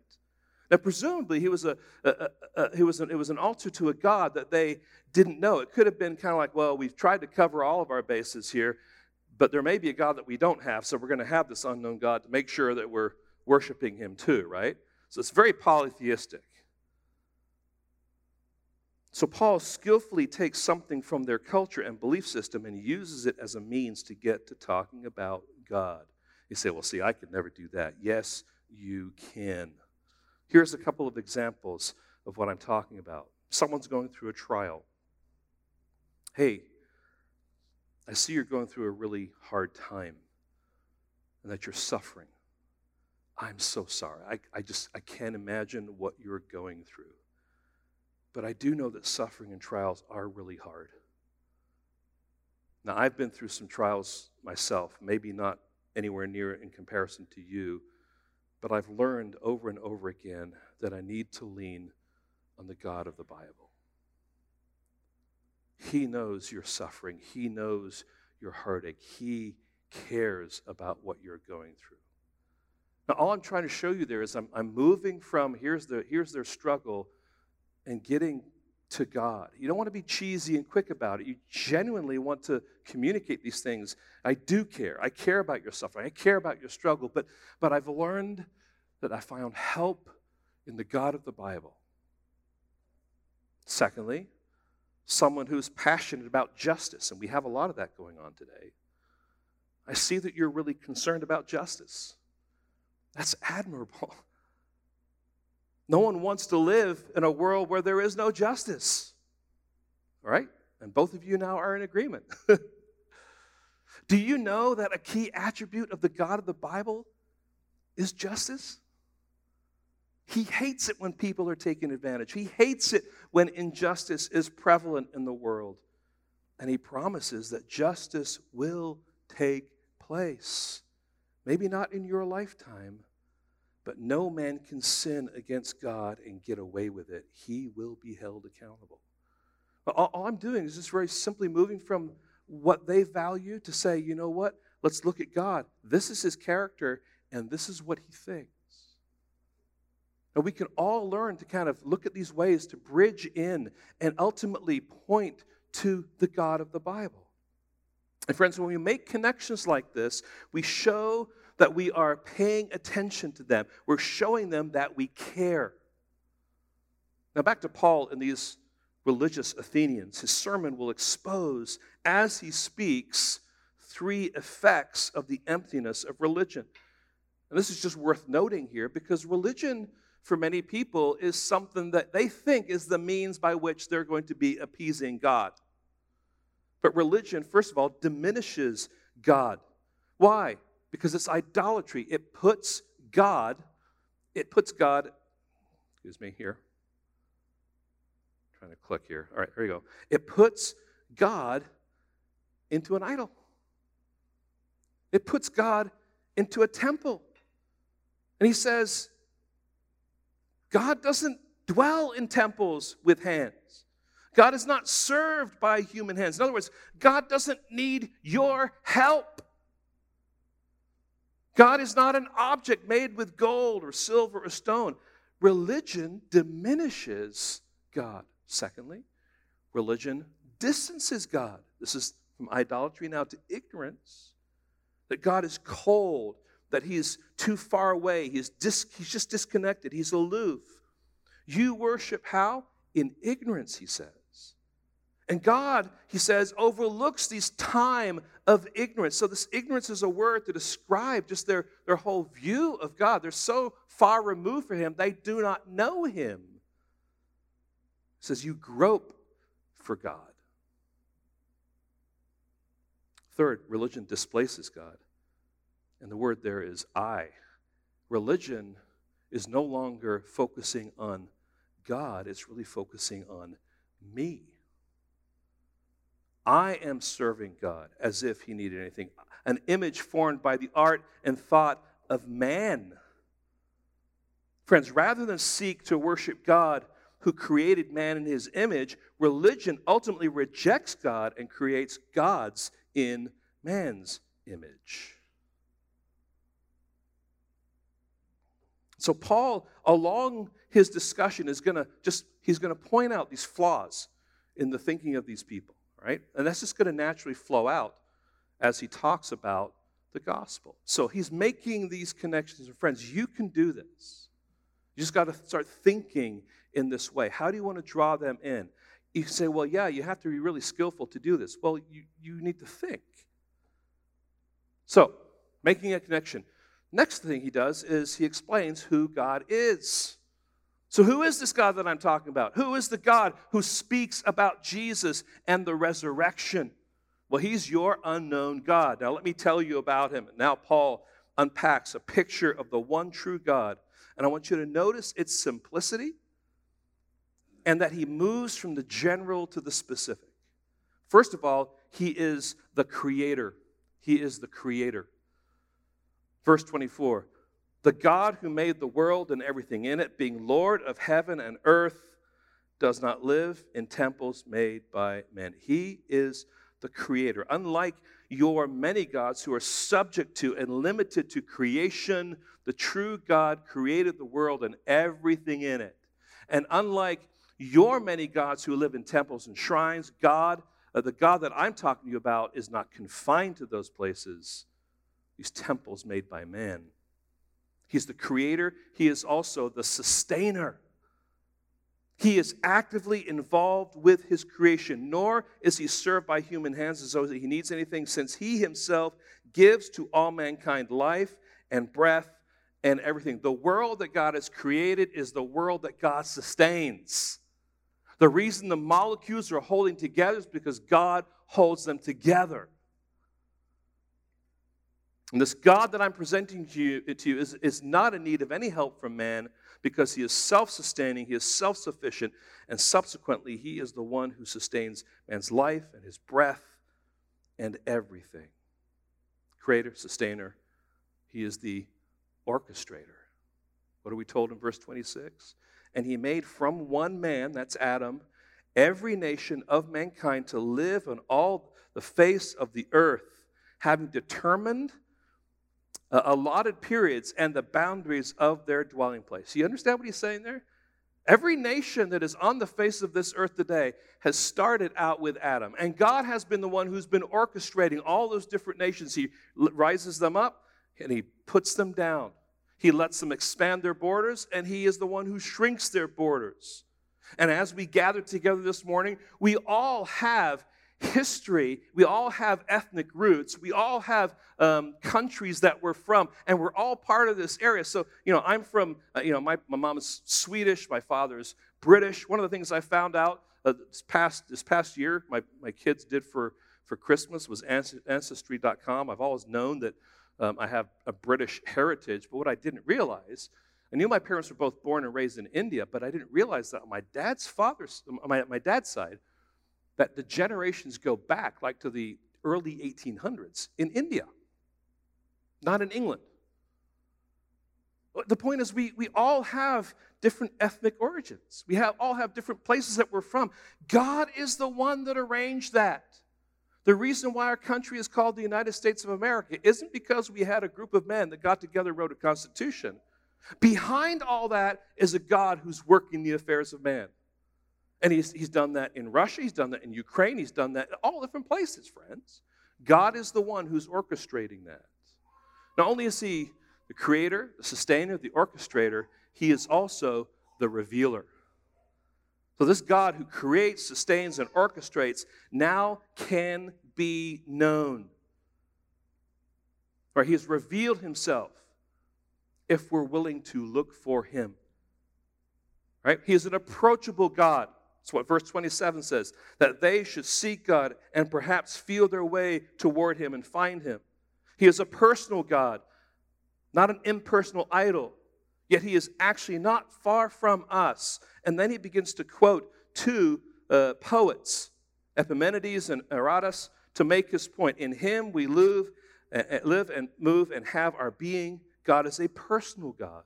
Now, presumably, he was a, a, a, he was it was an altar to a God that they didn't know. It could have been kind of like, well, we've tried to cover all of our bases here, but there may be a God that we don't have, so we're going to have this unknown God to make sure that we're worshiping him too, right? So it's very polytheistic. So Paul skillfully takes something from their culture and belief system and uses it as a means to get to talking about God. You say, well, see, I could never do that. Yes, you can. Here's a couple of examples of what I'm talking about. Someone's going through a trial. Hey, I see you're going through a really hard time and that you're suffering. I'm so sorry. I, I just I can't imagine what you're going through. But I do know that suffering and trials are really hard. Now, I've been through some trials myself, maybe not anywhere near in comparison to you, but I've learned over and over again that I need to lean on the God of the Bible. He knows your suffering, He knows your heartache, He cares about what you're going through. Now, all I'm trying to show you there is I'm, I'm moving from here's, the, here's their struggle and getting to God. You don't want to be cheesy and quick about it. You genuinely want to communicate these things. I do care. I care about your suffering. I care about your struggle. But, but I've learned that I found help in the God of the Bible. Secondly, someone who's passionate about justice, and we have a lot of that going on today. I see that you're really concerned about justice. That's admirable. No one wants to live in a world where there is no justice. All right? And both of you now are in agreement. Do you know that a key attribute of the God of the Bible is justice? He hates it when people are taken advantage. He hates it when injustice is prevalent in the world. And he promises that justice will take place. Maybe not in your lifetime, but no man can sin against God and get away with it. He will be held accountable. All, all I'm doing is just very simply moving from what they value to say, you know what? Let's look at God. This is his character, and this is what he thinks. And we can all learn to kind of look at these ways to bridge in and ultimately point to the God of the Bible. And friends, when we make connections like this, we show that we are paying attention to them. We're showing them that we care. Now, back to Paul and these religious Athenians. His sermon will expose, as he speaks, three effects of the emptiness of religion. And this is just worth noting here because religion, for many people, is something that they think is the means by which they're going to be appeasing God. But religion, first of all, diminishes God. Why? Because it's idolatry. It puts God, it puts God, excuse me here. I'm trying to click here. All right, there you go. It puts God into an idol. It puts God into a temple. And he says, God doesn't dwell in temples with hands. God is not served by human hands. In other words, God doesn't need your help. God is not an object made with gold or silver or stone. Religion diminishes God. Secondly, religion distances God. This is from idolatry now to ignorance. That God is cold, that He is too far away, He's, dis- he's just disconnected, He's aloof. You worship how? In ignorance, He says. And God, he says, overlooks these time of ignorance. So, this ignorance is a word to describe just their, their whole view of God. They're so far removed from Him, they do not know Him. He says, You grope for God. Third, religion displaces God. And the word there is I. Religion is no longer focusing on God, it's really focusing on me. I am serving God as if he needed anything. An image formed by the art and thought of man. Friends, rather than seek to worship God who created man in his image, religion ultimately rejects God and creates gods in man's image. So Paul along his discussion is going to just he's going to point out these flaws in the thinking of these people right? And that's just going to naturally flow out as he talks about the gospel. So he's making these connections. And friends, you can do this. You just got to start thinking in this way. How do you want to draw them in? You say, well, yeah, you have to be really skillful to do this. Well, you, you need to think. So, making a connection. Next thing he does is he explains who God is. So, who is this God that I'm talking about? Who is the God who speaks about Jesus and the resurrection? Well, he's your unknown God. Now, let me tell you about him. Now, Paul unpacks a picture of the one true God. And I want you to notice its simplicity and that he moves from the general to the specific. First of all, he is the creator. He is the creator. Verse 24 the God who made the world and everything in it, being Lord of heaven and earth, does not live in temples made by men. He is the creator. Unlike your many gods who are subject to and limited to creation, the true God created the world and everything in it. And unlike your many gods who live in temples and shrines. God, uh, the God that I'm talking to you about, is not confined to those places, these temples made by man. He's the creator, He is also the sustainer. He is actively involved with his creation, nor is he served by human hands as though he needs anything, since he himself gives to all mankind life and breath and everything. The world that God has created is the world that God sustains. The reason the molecules are holding together is because God holds them together. And this God that I'm presenting to you, to you is, is not in need of any help from man because he is self sustaining, he is self sufficient, and subsequently, he is the one who sustains man's life and his breath and everything. Creator, sustainer, he is the orchestrator. What are we told in verse 26? And he made from one man, that's Adam, every nation of mankind to live on all the face of the earth, having determined uh, allotted periods and the boundaries of their dwelling place. You understand what he's saying there? Every nation that is on the face of this earth today has started out with Adam. And God has been the one who's been orchestrating all those different nations. He rises them up and he puts them down. He lets them expand their borders, and he is the one who shrinks their borders. And as we gather together this morning, we all have history, we all have ethnic roots, we all have um, countries that we're from, and we're all part of this area. So, you know, I'm from, uh, you know, my, my mom is Swedish, my father is British. One of the things I found out uh, this, past, this past year, my, my kids did for, for Christmas was Ancestry.com. I've always known that um, I have a British heritage, but what I didn't realize, I knew my parents were both born and raised in India, but I didn't realize that on my dad's father's, my, my dad's side, that the generations go back like to the early 1800s in India, not in England. The point is, we, we all have different ethnic origins. We have, all have different places that we're from. God is the one that arranged that. The reason why our country is called the United States of America isn't because we had a group of men that got together and wrote a constitution. Behind all that is a God who's working the affairs of man. And he's, he's done that in Russia, he's done that in Ukraine, he's done that in all different places, friends. God is the one who's orchestrating that. Not only is he the creator, the sustainer, the orchestrator, he is also the revealer. So, this God who creates, sustains, and orchestrates now can be known. Right? He has revealed himself if we're willing to look for him. Right? He is an approachable God. That's what verse 27 says that they should seek God and perhaps feel their way toward Him and find Him. He is a personal God, not an impersonal idol. Yet He is actually not far from us. And then He begins to quote two uh, poets, Epimenides and Aratus, to make his point. In Him we live, uh, live and move and have our being. God is a personal God.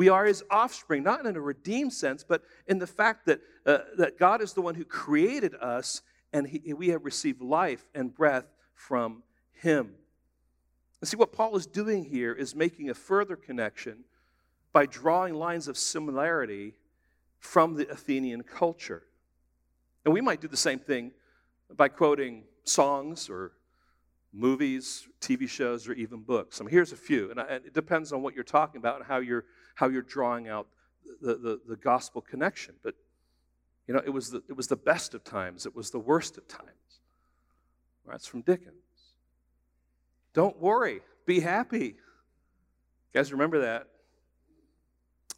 We are his offspring, not in a redeemed sense, but in the fact that, uh, that God is the one who created us and he, we have received life and breath from him. And see, what Paul is doing here is making a further connection by drawing lines of similarity from the Athenian culture. And we might do the same thing by quoting songs or movies, TV shows, or even books. I mean, here's a few, and it depends on what you're talking about and how you're how you're drawing out the, the, the gospel connection. But, you know, it was, the, it was the best of times, it was the worst of times. That's from Dickens. Don't worry, be happy. You guys remember that?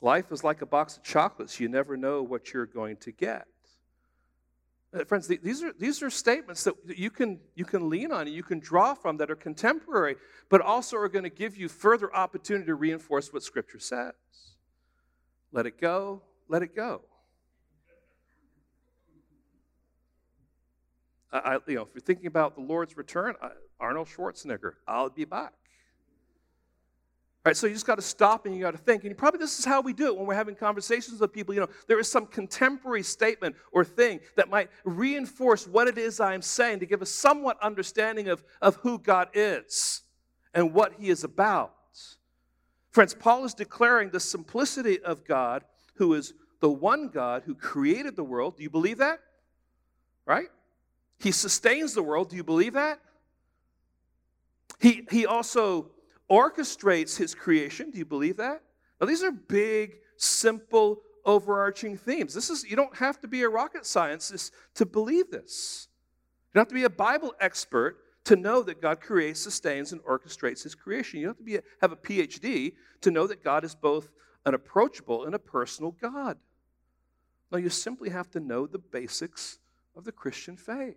Life is like a box of chocolates. You never know what you're going to get. Uh, friends, these are, these are statements that you can, you can lean on you can draw from that are contemporary, but also are going to give you further opportunity to reinforce what Scripture says. Let it go, let it go. I, you know, if you're thinking about the Lord's return, Arnold Schwarzenegger, I'll be back. So you just got to stop and you got to think. And probably this is how we do it when we're having conversations with people. You know, there is some contemporary statement or thing that might reinforce what it is I'm saying to give us somewhat understanding of, of who God is and what he is about. Friends, Paul is declaring the simplicity of God who is the one God who created the world. Do you believe that? Right? He sustains the world. Do you believe that? He, he also orchestrates his creation. Do you believe that? Now, these are big, simple, overarching themes. This is you don't have to be a rocket scientist to believe this. You don't have to be a Bible expert to know that God creates, sustains, and orchestrates his creation. You don't have to be a, have a PhD to know that God is both an approachable and a personal God. No, you simply have to know the basics of the Christian faith.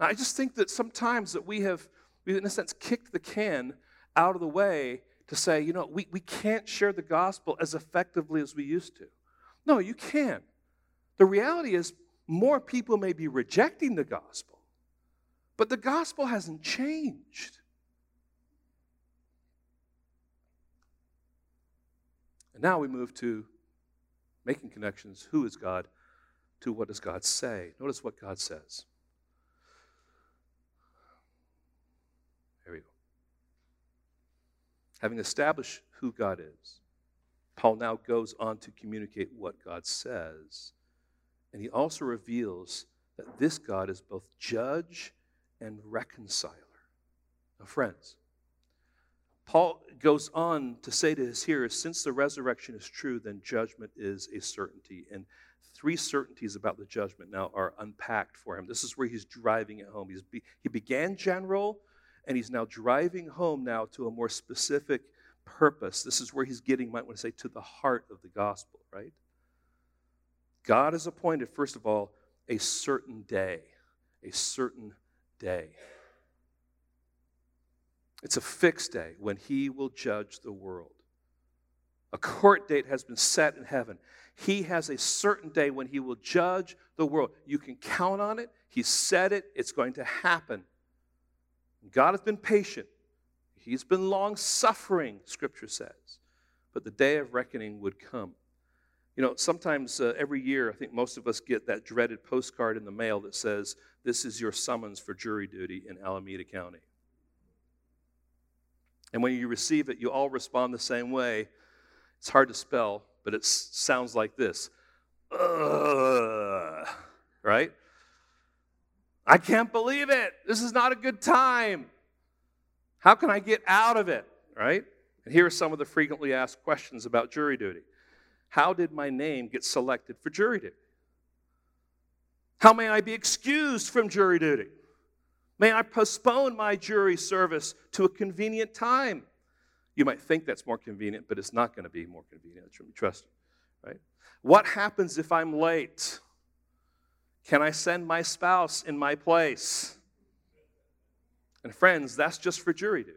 I just think that sometimes that we have, we in a sense, kicked the can out of the way to say, you know, we, we can't share the gospel as effectively as we used to. No, you can. The reality is, more people may be rejecting the gospel, but the gospel hasn't changed. And now we move to making connections. Who is God? To what does God say? Notice what God says. Having established who God is, Paul now goes on to communicate what God says. And he also reveals that this God is both judge and reconciler. Now, friends, Paul goes on to say to his hearers since the resurrection is true, then judgment is a certainty. And three certainties about the judgment now are unpacked for him. This is where he's driving it home. Be, he began general, and he's now driving home now to a more specific purpose. This is where he's getting, might want to say, to the heart of the gospel, right? God has appointed, first of all, a certain day. A certain day. It's a fixed day when he will judge the world. A court date has been set in heaven. He has a certain day when he will judge the world. You can count on it. He said it. It's going to happen. God has been patient. He's been long suffering, Scripture says. But the day of reckoning would come. You know, sometimes uh, every year, I think most of us get that dreaded postcard in the mail that says, This is your summons for jury duty in Alameda County. And when you receive it, you all respond the same way. It's hard to spell, but it sounds like this Ugh, right? I can't believe it. This is not a good time. How can I get out of it? Right? And here are some of the frequently asked questions about jury duty How did my name get selected for jury duty? How may I be excused from jury duty? May I postpone my jury service to a convenient time? You might think that's more convenient, but it's not going to be more convenient. Trust me, right? What happens if I'm late? Can I send my spouse in my place? And friends, that's just for jury duty.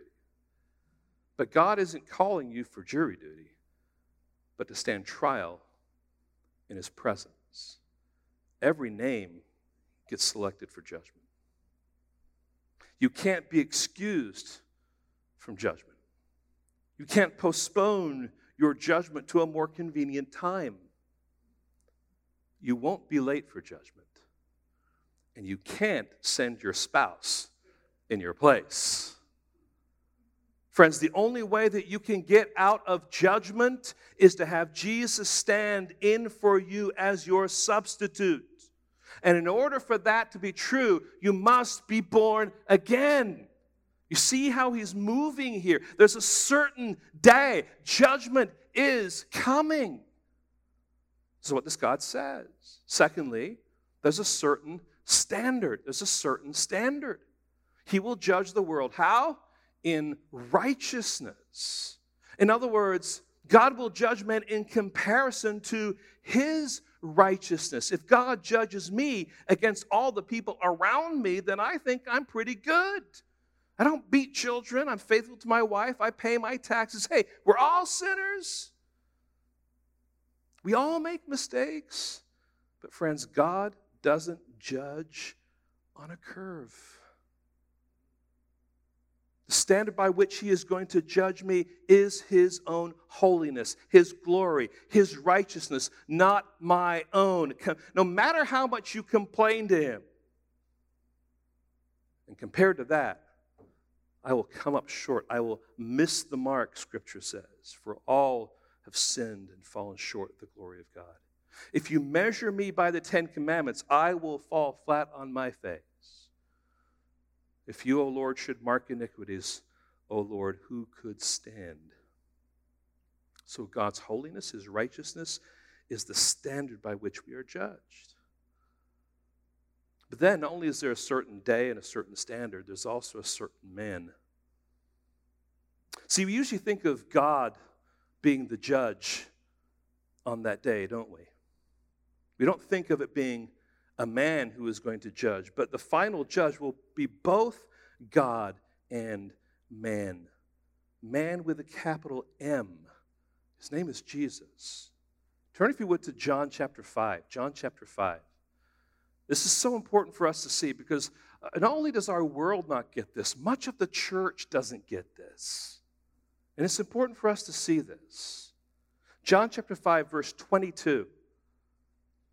But God isn't calling you for jury duty, but to stand trial in His presence. Every name gets selected for judgment. You can't be excused from judgment. You can't postpone your judgment to a more convenient time. You won't be late for judgment and you can't send your spouse in your place. Friends, the only way that you can get out of judgment is to have Jesus stand in for you as your substitute. And in order for that to be true, you must be born again. You see how he's moving here. There's a certain day, judgment is coming. This is what this God says. Secondly, there's a certain standard. There's a certain standard. He will judge the world. How? In righteousness. In other words, God will judge men in comparison to his righteousness. If God judges me against all the people around me, then I think I'm pretty good. I don't beat children. I'm faithful to my wife. I pay my taxes. Hey, we're all sinners. We all make mistakes. But, friends, God doesn't judge on a curve. The standard by which he is going to judge me is his own holiness, his glory, his righteousness, not my own. No matter how much you complain to him, and compared to that, I will come up short. I will miss the mark, Scripture says, for all have sinned and fallen short of the glory of God. If you measure me by the Ten Commandments, I will fall flat on my face. If you, O Lord, should mark iniquities, O Lord, who could stand? So God's holiness, his righteousness, is the standard by which we are judged. But then, not only is there a certain day and a certain standard, there's also a certain man. See, we usually think of God being the judge on that day, don't we? We don't think of it being a man who is going to judge, but the final judge will be both God and man. Man with a capital M. His name is Jesus. Turn, if you would, to John chapter 5. John chapter 5. This is so important for us to see because uh, not only does our world not get this, much of the church doesn't get this. And it's important for us to see this. John chapter 5, verse 22.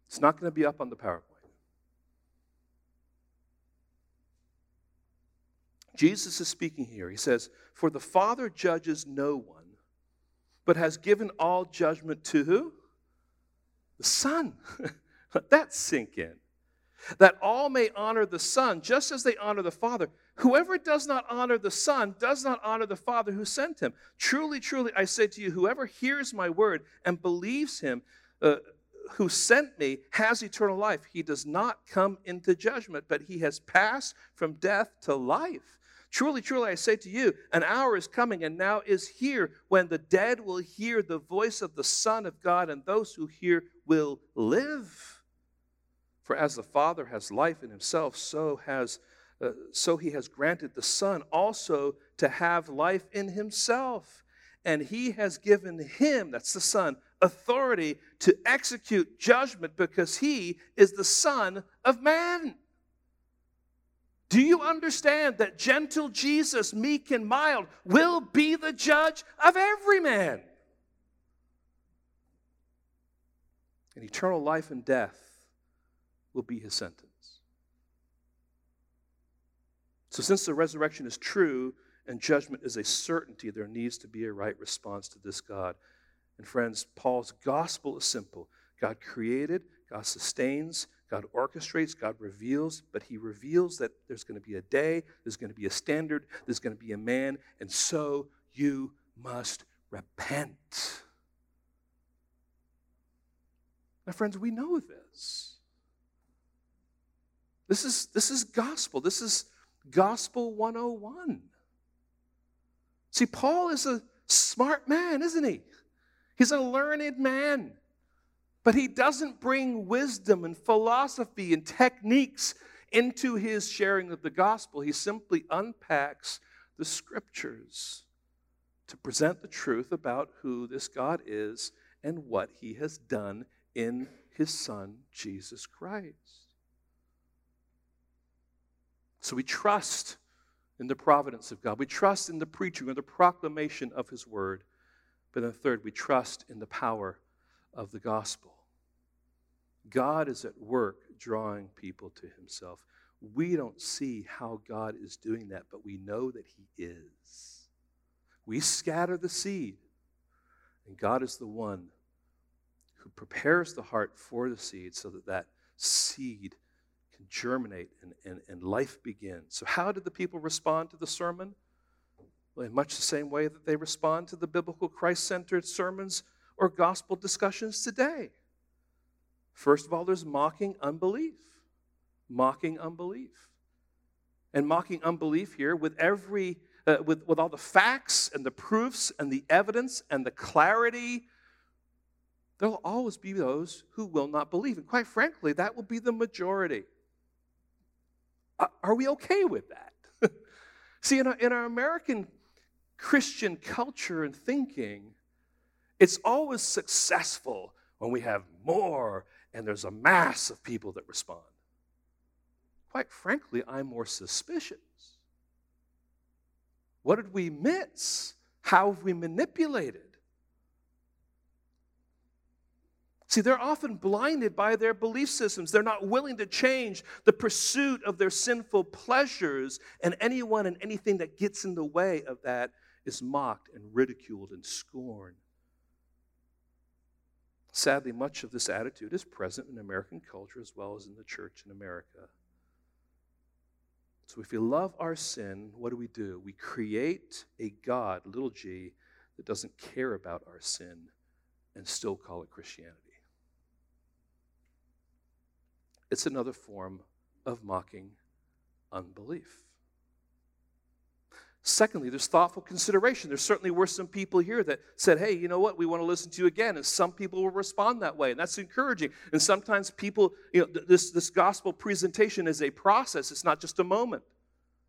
It's not going to be up on the PowerPoint. Jesus is speaking here. He says, For the Father judges no one, but has given all judgment to who? The Son. Let that sink in. That all may honor the Son just as they honor the Father. Whoever does not honor the Son does not honor the Father who sent him. Truly, truly, I say to you, whoever hears my word and believes him, uh, who sent me has eternal life. He does not come into judgment, but he has passed from death to life. Truly, truly, I say to you, an hour is coming and now is here when the dead will hear the voice of the Son of God, and those who hear will live. For as the Father has life in himself, so has uh, so he has granted the Son also to have life in himself. And he has given him, that's the Son, authority to execute judgment because he is the Son of Man. Do you understand that gentle Jesus, meek and mild, will be the judge of every man? And eternal life and death will be his sentence. So, since the resurrection is true and judgment is a certainty, there needs to be a right response to this God. And friends, Paul's gospel is simple God created, God sustains, God orchestrates, God reveals, but He reveals that there's going to be a day, there's going to be a standard, there's going to be a man, and so you must repent. Now, friends, we know this. This is, this is gospel. This is gospel 101. See, Paul is a smart man, isn't he? He's a learned man. But he doesn't bring wisdom and philosophy and techniques into his sharing of the gospel. He simply unpacks the scriptures to present the truth about who this God is and what he has done in his son, Jesus Christ. So we trust in the providence of God. We trust in the preaching or the proclamation of his word. But then, third, we trust in the power of the gospel. God is at work drawing people to himself. We don't see how God is doing that, but we know that he is. We scatter the seed, and God is the one who prepares the heart for the seed so that that seed can germinate and, and, and life begins. So, how did the people respond to the sermon? In much the same way that they respond to the biblical Christ centered sermons or gospel discussions today. First of all, there's mocking unbelief. Mocking unbelief. And mocking unbelief here with every, uh, with, with all the facts and the proofs and the evidence and the clarity, there will always be those who will not believe. And quite frankly, that will be the majority. Are we okay with that? See, in our, in our American Christian culture and thinking, it's always successful when we have more and there's a mass of people that respond. Quite frankly, I'm more suspicious. What did we miss? How have we manipulated? See, they're often blinded by their belief systems. They're not willing to change the pursuit of their sinful pleasures, and anyone and anything that gets in the way of that is mocked and ridiculed and scorned. Sadly, much of this attitude is present in American culture as well as in the church in America. So, if we love our sin, what do we do? We create a God, little g, that doesn't care about our sin and still call it Christianity. It's another form of mocking unbelief. Secondly, there's thoughtful consideration. There certainly were some people here that said, hey, you know what, we want to listen to you again. And some people will respond that way, and that's encouraging. And sometimes people, you know, this, this gospel presentation is a process, it's not just a moment.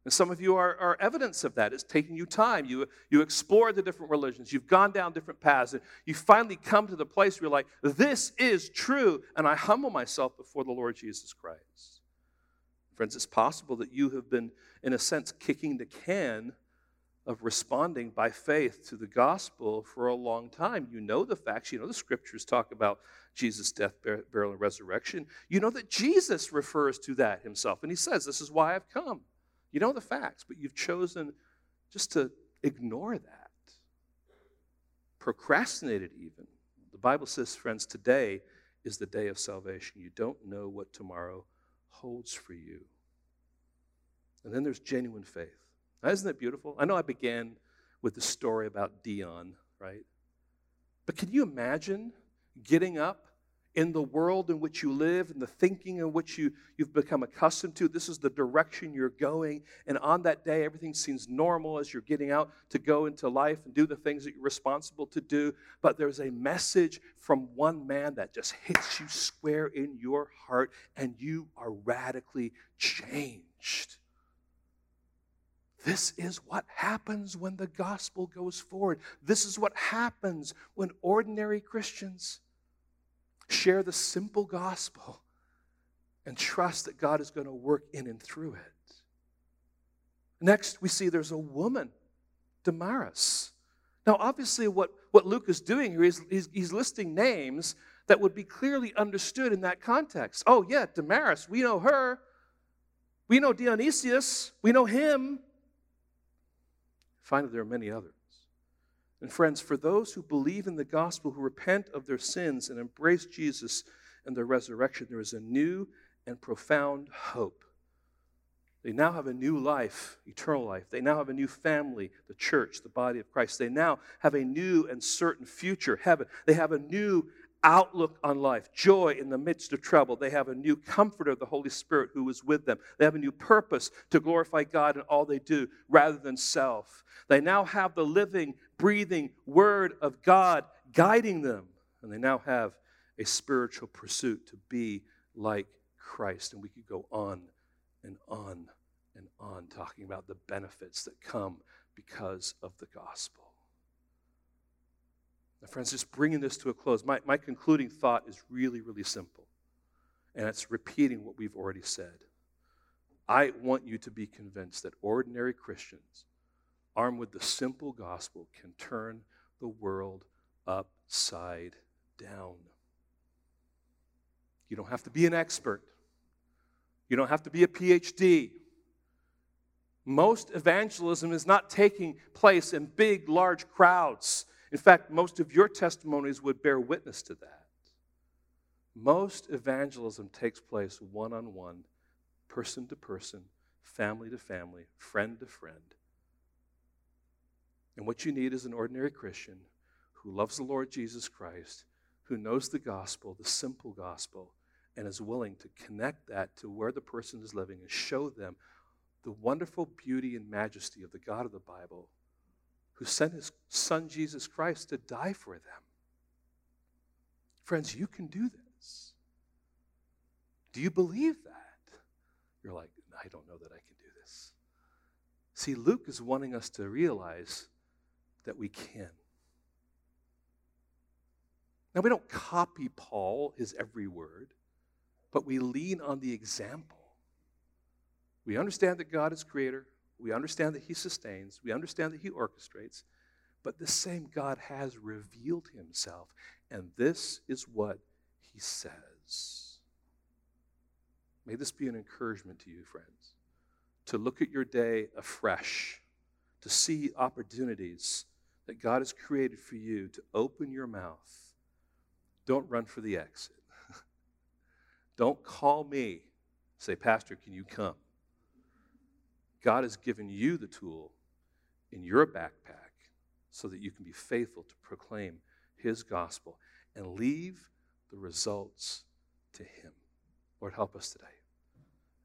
And some of you are, are evidence of that. It's taking you time. You, you explore the different religions, you've gone down different paths, and you finally come to the place where you're like, this is true, and I humble myself before the Lord Jesus Christ. Friends, it's possible that you have been, in a sense, kicking the can of responding by faith to the gospel for a long time. You know the facts. You know the scriptures talk about Jesus' death, burial, and resurrection. You know that Jesus refers to that himself, and he says, This is why I've come. You know the facts, but you've chosen just to ignore that, procrastinate it even. The Bible says, friends, today is the day of salvation. You don't know what tomorrow holds for you. And then there's genuine faith. Now, isn't that beautiful? I know I began with the story about Dion, right? But can you imagine getting up in the world in which you live and the thinking in which you, you've become accustomed to? This is the direction you're going. And on that day, everything seems normal as you're getting out to go into life and do the things that you're responsible to do. But there's a message from one man that just hits you square in your heart, and you are radically changed. This is what happens when the gospel goes forward. This is what happens when ordinary Christians share the simple gospel and trust that God is going to work in and through it. Next, we see there's a woman, Damaris. Now, obviously, what, what Luke is doing here is he's, he's listing names that would be clearly understood in that context. Oh, yeah, Damaris, we know her. We know Dionysius, we know him. That there are many others. And friends, for those who believe in the gospel, who repent of their sins and embrace Jesus and the resurrection, there is a new and profound hope. They now have a new life, eternal life. They now have a new family, the church, the body of Christ. They now have a new and certain future, heaven. They have a new outlook on life, joy in the midst of trouble. They have a new comforter, the Holy Spirit, who is with them. They have a new purpose to glorify God in all they do rather than self. They now have the living, breathing Word of God guiding them. And they now have a spiritual pursuit to be like Christ. And we could go on and on and on talking about the benefits that come because of the gospel. Now, friends, just bringing this to a close, my, my concluding thought is really, really simple. And it's repeating what we've already said. I want you to be convinced that ordinary Christians, armed with the simple gospel, can turn the world upside down. You don't have to be an expert, you don't have to be a PhD. Most evangelism is not taking place in big, large crowds. In fact, most of your testimonies would bear witness to that. Most evangelism takes place one on one, person to person, family to family, friend to friend. And what you need is an ordinary Christian who loves the Lord Jesus Christ, who knows the gospel, the simple gospel, and is willing to connect that to where the person is living and show them the wonderful beauty and majesty of the God of the Bible who sent his son Jesus Christ to die for them. Friends, you can do this. Do you believe that? You're like, I don't know that I can do this. See, Luke is wanting us to realize that we can. Now, we don't copy Paul, his every word, but we lean on the example. We understand that God is creator, we understand that He sustains, we understand that He orchestrates, but the same God has revealed Himself, and this is what He says. May this be an encouragement to you, friends, to look at your day afresh, to see opportunities that God has created for you to open your mouth, don't run for the exit. don't call me, say, Pastor, can you come? God has given you the tool in your backpack so that you can be faithful to proclaim His gospel and leave the results to Him. Lord, help us today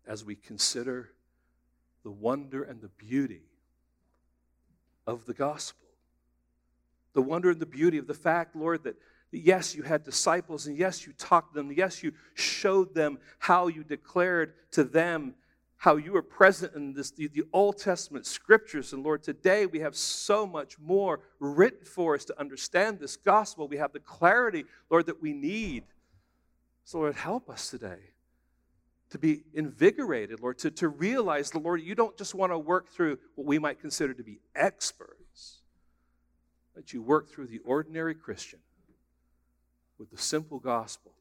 as we consider the wonder and the beauty of the gospel. The wonder and the beauty of the fact, Lord, that yes, you had disciples, and yes, you taught them, yes, you showed them how you declared to them how you are present in this, the, the, Old Testament scriptures. And Lord, today we have so much more written for us to understand this gospel. We have the clarity, Lord, that we need. So, Lord, help us today to be invigorated, Lord, to, to realize, the Lord, you don't just want to work through what we might consider to be experts, but you work through the ordinary Christian with the simple gospel.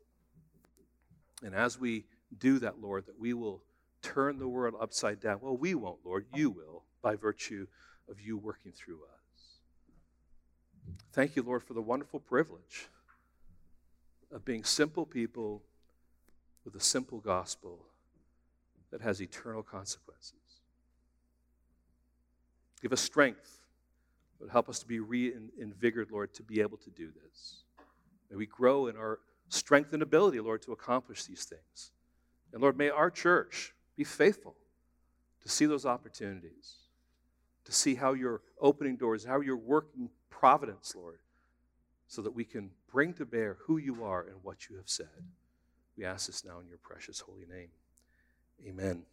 And as we do that, Lord, that we will turn the world upside down. Well, we won't, Lord. You will, by virtue of you working through us. Thank you, Lord, for the wonderful privilege of being simple people with a simple gospel that has eternal consequences. Give us strength, but help us to be reinvigorated, Lord, to be able to do this. May we grow in our strength and ability, Lord, to accomplish these things. And Lord, may our church be faithful to see those opportunities, to see how you're opening doors, how you're working providence, Lord, so that we can bring to bear who you are and what you have said. We ask this now in your precious holy name. Amen.